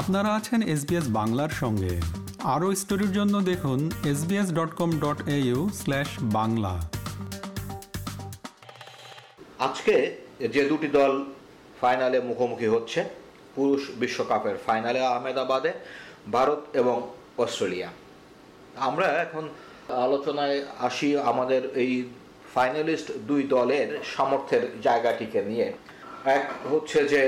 আপনারা আছেন এসবিএস বাংলার সঙ্গে। আরও স্টোরির জন্য দেখুন SBS dot com dot au slash Bangla. আজকে যে দুটি দল ফাইনালে মুখোমুখি হচ্ছে, পুরুষ বিশ্বকাপের ফাইনালে আহমেদাবাদে, ভারত এবং অস্ট্রেলিয়া। আমরা এখন আলোচনায় আসি আমাদের এই ফাইনালিস্ট দুই দলের সামর্থ্যের জায়গাটিকে নিয়ে। এক হচ্ছে যে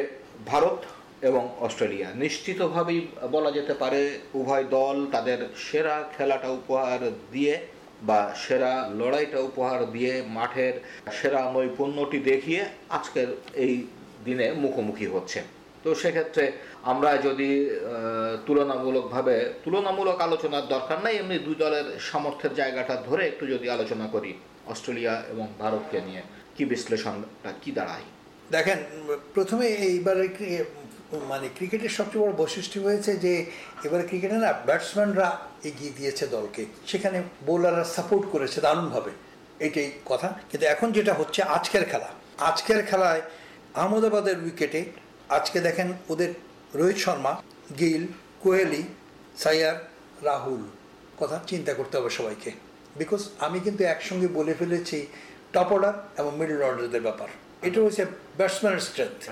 ভারত এবং অস্ট্রেলিয়া। নিশ্চিতভাবেই বলা যেতে পারে, উভয় দল তাদের সেরা খেলাটা উপহার দিয়ে বা সেরা লড়াইটা উপহার দিয়ে মাঠের সেরা নৈপুণ্যটি দেখিয়ে আজকের এই দিনে মুখোমুখি হচ্ছে। তো সেক্ষেত্রে আমরা যদি তুলনামূলকভাবে, তুলনামূলক আলোচনার দরকার নাই, এমনি দুই দলের সামর্থ্যের জায়গাটা ধরে একটু যদি আলোচনা করি, অস্ট্রেলিয়া এবং ভারতকে নিয়ে, কি বিশ্লেষণটা, কি দাঁড়ায়? দেখেন, প্রথমে এইবারে মানে ক্রিকেটের সবচেয়ে বড় বৈশিষ্ট্য হয়েছে যে, এবারে ক্রিকেটে না ব্যাটসম্যানরা এগিয়ে দিয়েছে দলকে। সেখানে বোলাররা সাপোর্ট করেছে দারুণভাবে। এটাই কথা। কিন্তু এখন যেটা হচ্ছে আজকের খেলা। আজকের খেলায় আহমদাবাদের উইকেটে আজকে দেখেন ওদের রোহিত শর্মা, গিল, কোহলি, সাইয়ার, রাহুল। কথা চিন্তা করতে হবে সবাইকে। বিকজ আমি কিন্তু একসঙ্গে বলে ফেলেছি টপ অর্ডার এবং মিডল অর্ডারদের ব্যাপার। এটা হচ্ছে ব্যাটসম্যানের স্ট্রেংথ।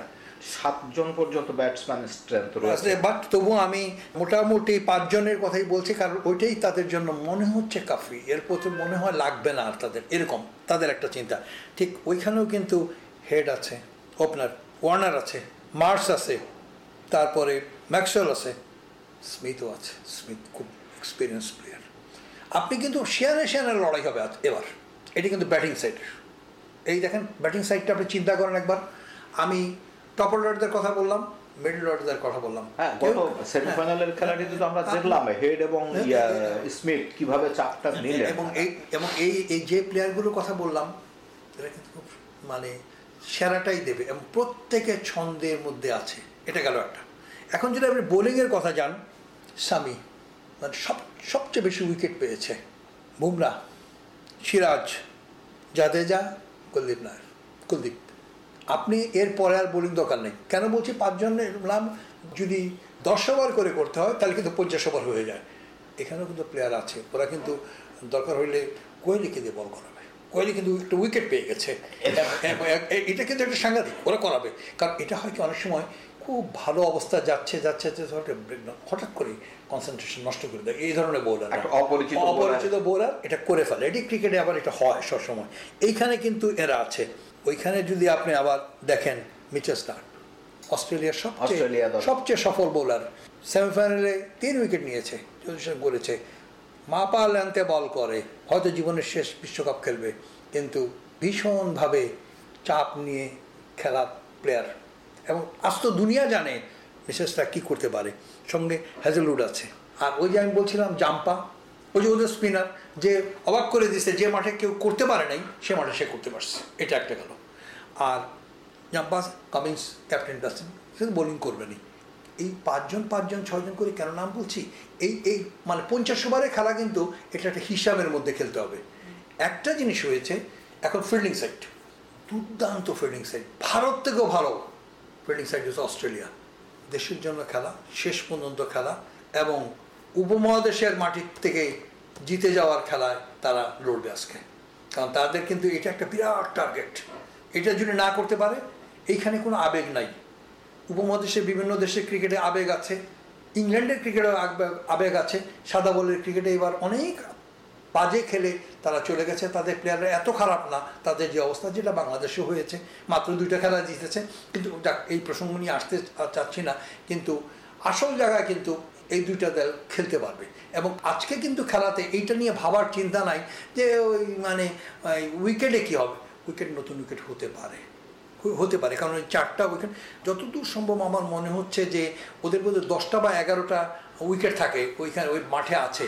সাতজন পর্যন্ত ব্যাটসম্যান স্ট্রেংথ রয়েছে। বাট তবু আমি মোটামুটি পাঁচজনের কথাই বলছি কারণ ওইটাই তাদের জন্য মনে হচ্ছে কাফি। এর প্রতি মনে হয় লাগবে না আর তাদের এরকম তাদের একটা চিন্তা। ঠিক ওইখানেও কিন্তু হেড আছে ওপেনার ওয়ার্নার আছে মার্স আছে তারপরে ম্যাক্সওয়েল আছে স্মিথও আছে। স্মিথ খুব এক্সপিরিয়েন্স প্লেয়ার আপনি কিন্তু শেয়ারে শেয়ারে লড়াই হবে এবার। এটি কিন্তু ব্যাটিং সাইড এই দেখেন ব্যাটিং সাইডটা আপনি চিন্তা করেন একবার। আমি টপ অর্ডারদের কথা বললাম মিডল অর্ডারদের কথা বললাম। হ্যাঁ গত সেমিফাইনালের খেলাটিতে তো আমরা দেখলাম হেড এবং স্মিথ কীভাবে চাপটা নিলেন। এবং এই এবং এই এই যে প্লেয়ারগুলোর কথা বললাম এরা কিন্তু খুব মানে সেরাটাই দেবে এবং প্রত্যেকে ছন্দের মধ্যে আছে। এটা গেল একটা। এখন যদি আপনি বোলিংয়ের কথা যান সামি মানে সব সবচেয়ে বেশি উইকেট পেয়েছে। বুমরা সিরাজ জাদেজা কুলদীপ নায়ার কুলদীপ। আপনি এর পরে আর বোলিং দরকার নেই। কেন বলছি পাঁচজনের নাম যদি দশ ওভার করে করতে হয় তাহলে কিন্তু পঞ্চাশ ওভার হয়ে যায়। এখানেও কিন্তু প্লেয়ার আছে ওরা কিন্তু দরকার হইলে কোহলিকে দিয়ে বল করাবে। কোহলি কিন্তু একটু উইকেট পেয়ে গেছে। এটা কিন্তু একটা সাংঘাতিক ওরা করাবে। কারণ এটা হয় কি অনেক সময় খুব ভালো অবস্থা যাচ্ছে যাচ্ছে হঠাৎ করে কনসেন্ট্রেশন নষ্ট করে দেয়। এই ধরনের বোলার অপরিচিত অপরিচিত বোলার এটা করে ফেলে। এটি ক্রিকেটে আবার এটা হয় সবসময়। এইখানে কিন্তু এরা আছে। ওইখানে যদি আপনি আবার দেখেন মিচেল স্টার্ক অস্ট্রেলিয়ার সবচেয়ে সবচেয়ে সফল বোলার। সেমিফাইনালে তিন উইকেট নিয়েছে বলেছে মাপা ল্যান্তে বল করে। হয়তো জীবনের শেষ বিশ্বকাপ খেলবে। কিন্তু ভীষণভাবে চাপ নিয়ে খেলা প্লেয়ার এবং আস্ত দুনিয়া জানে মিসেসটা কী করতে পারে। সঙ্গে হ্যাজেলউড আছে। আর ওই যে আমি বলছিলাম, জাম্পা, ওই যে ওদের স্পিনার যে অবাক করে দিচ্ছে যে মাঠে কেউ করতে পারে নাই, সে মাঠে সে করতে পারছে। এটা একটা গেল। আর জাম্পা কামিংস ক্যাপ্টেন ডাসেন সে বোলিং করবেনি এই পাঁচজন পাঁচজন, ছয়জন করে কেন নাম বলছি? এই এই মানে পঞ্চাশ ওভারের খেলা কিন্তু এটা একটা হিসাবের মধ্যে খেলতে হবে। একটা জিনিস হয়েছে, এখন ফিল্ডিং সাইড দুর্দান্ত ফিল্ডিং সাইড ভারত থেকেও ভালো। ফিল্ডিং সাইড হচ্ছে অস্ট্রেলিয়া দেশের জন্য খেলা, শেষ পর্যন্ত খেলা এবং উপমহাদেশের মাটির থেকে জিতে যাওয়ার খেলায় তারা লড়বে আজকে কারণ তাদের কিন্তু এটা একটা বিরাট টার্গেট এটা যদি না করতে পারে, এইখানে কোনো আবেগ নাই। উপমহাদেশের বিভিন্ন দেশের ক্রিকেটে আবেগ আছে, ইংল্যান্ডের ক্রিকেটে আবেগ আছে, সাদা বলের ক্রিকেটে এবার অনেক বাজে খেলে তারা চলে গেছে, তাদের প্লেয়াররা এত খারাপ না, তাদের যে অবস্থা, যেটা বাংলাদেশে হয়েছে। মাত্র দুইটা খেলা জিতেছে, কিন্তু এই প্রসঙ্গ নিয়ে আসতে চাচ্ছি না, কিন্তু আসল জায়গায় কিন্তু এই দুইটা দল খেলতে পারবে। এবং আজকে কিন্তু খেলাতে এইটা নিয়ে ভাবার চিন্তা নাই যে ওই মানে উইকেটে কী হবে। উইকেট নতুন উইকেট হতে পারে। হতে পারে, কারণ ওই চারটা উইকেট, যতদূর সম্ভব আমার মনে হচ্ছে যে ওদের মধ্যে দশটা বা এগারোটা উইকেট থাকে, ওইখানে ওই মাঠে আছে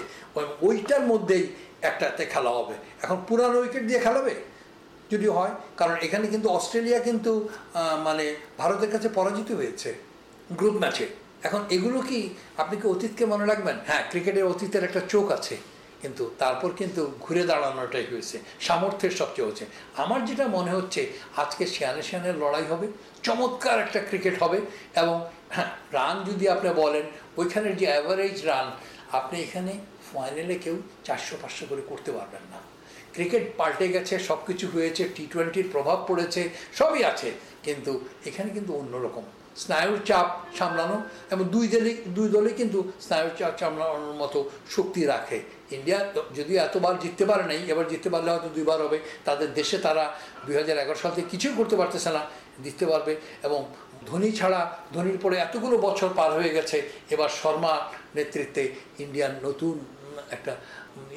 ওইটার মধ্যেই একটাতে খেলা হবে। এখন পুরানো উইকেট দিয়ে খেলাবে? যদি হয়, কারণ এখানে কিন্তু অস্ট্রেলিয়া কিন্তু মানে ভারতের কাছে পরাজিত হয়েছে গ্রুপ ম্যাচে এখন এগুলো কি, আপনি কি অতীতকে মনে রাখবেন? হ্যাঁ ক্রিকেটের অতীতের একটা চোখ আছে। কিন্তু তারপর কিন্তু ঘুরে দাঁড়ানোটাই হয়েছে, সামর্থ্যের সবচেয়ে হচ্ছে। আমার যেটা মনে হচ্ছে, আজকে শিয়ানে শিয়ানের লড়াই হবে, চমৎকার একটা ক্রিকেট হবে, এবং হ্যাঁ রান যদি আপনি বলেন, ওইখানের যে অ্যাভারেজ রান, আপনি এখানে ফাইনালে কেউ চারশো, পাঁচশো করে করতে পারবেন না। ক্রিকেট পাল্টে গেছে সব কিছু হয়েছে টি টোয়েন্টির প্রভাব পড়েছে, সবই আছে, কিন্তু এখানে কিন্তু অন্যরকম। স্নায়ুর চাপ সামলানো এবং দুই দলে দুই দলে কিন্তু স্নায়ুর চাপ সামলানোর মতো শক্তি রাখে। ইন্ডিয়া যদি এতবার জিততে পারে নাই, এবার জিততে পারলে হয়তো দুইবার হবে। তাদের দেশে তারা দুই হাজার এগারো সাল থেকে কিছুই করতে পারতেছে না, জিততে পারবে এবং ধোনি ছাড়া, ধোনির পরে এতগুলো বছর পার হয়ে গেছে। এবার শর্মা নেতৃত্বে ইন্ডিয়ার নতুন একটা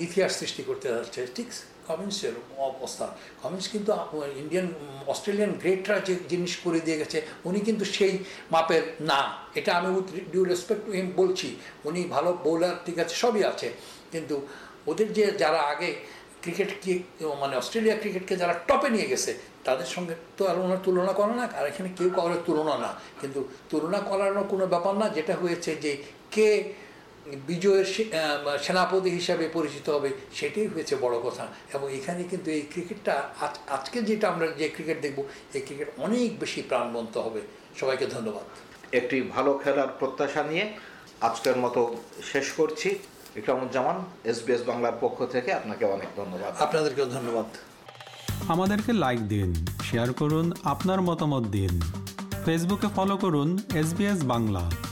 ইতিহাস সৃষ্টি করতে যাচ্ছে, ঠিক কমিন্সের অবস্থা। কমিন্স কিন্তু ইন্ডিয়ান অস্ট্রেলিয়ান গ্রেটরা যে জিনিস করে দিয়ে গেছে, উনি কিন্তু সেই মাপের না। এটা আমি with due respect to him বলছি। উনি ভালো বোলার ঠিক আছে, সবই আছে। কিন্তু ওদের যে যারা আগে ক্রিকেটকে মানে অস্ট্রেলিয়া ক্রিকেটকে যারা টপে নিয়ে গেছে, তাদের সঙ্গে তো আর ওনার তুলনা করে না, আর এখানে কেউ কারোর তুলনা না। কিন্তু তুলনা করারও কোনো ব্যাপার না, যেটা হয়েছে যে কে বিজয়ের সেনাপতি হিসাবে পরিচিত হবে সেটাই হয়েছে বড় কথা। এবং এখানে কিন্তু এই ক্রিকেটটা আজকে যেটা আমরা যে ক্রিকেট দেখব এই ক্রিকেট অনেক বেশি প্রাণবন্ত হবে। সবাইকে ধন্যবাদ। একটি ভালো খেলার প্রত্যাশা নিয়ে আজকের মতো শেষ করছি। ইকরামুজ্জামান এসবিএস বাংলার পক্ষ থেকে আপনাকে অনেক ধন্যবাদ। আপনাদেরকেও ধন্যবাদ। আমাদেরকে লাইক দিন শেয়ার করুন আপনার মতামত দিন। ফেসবুকে ফলো করুন এস বাংলা।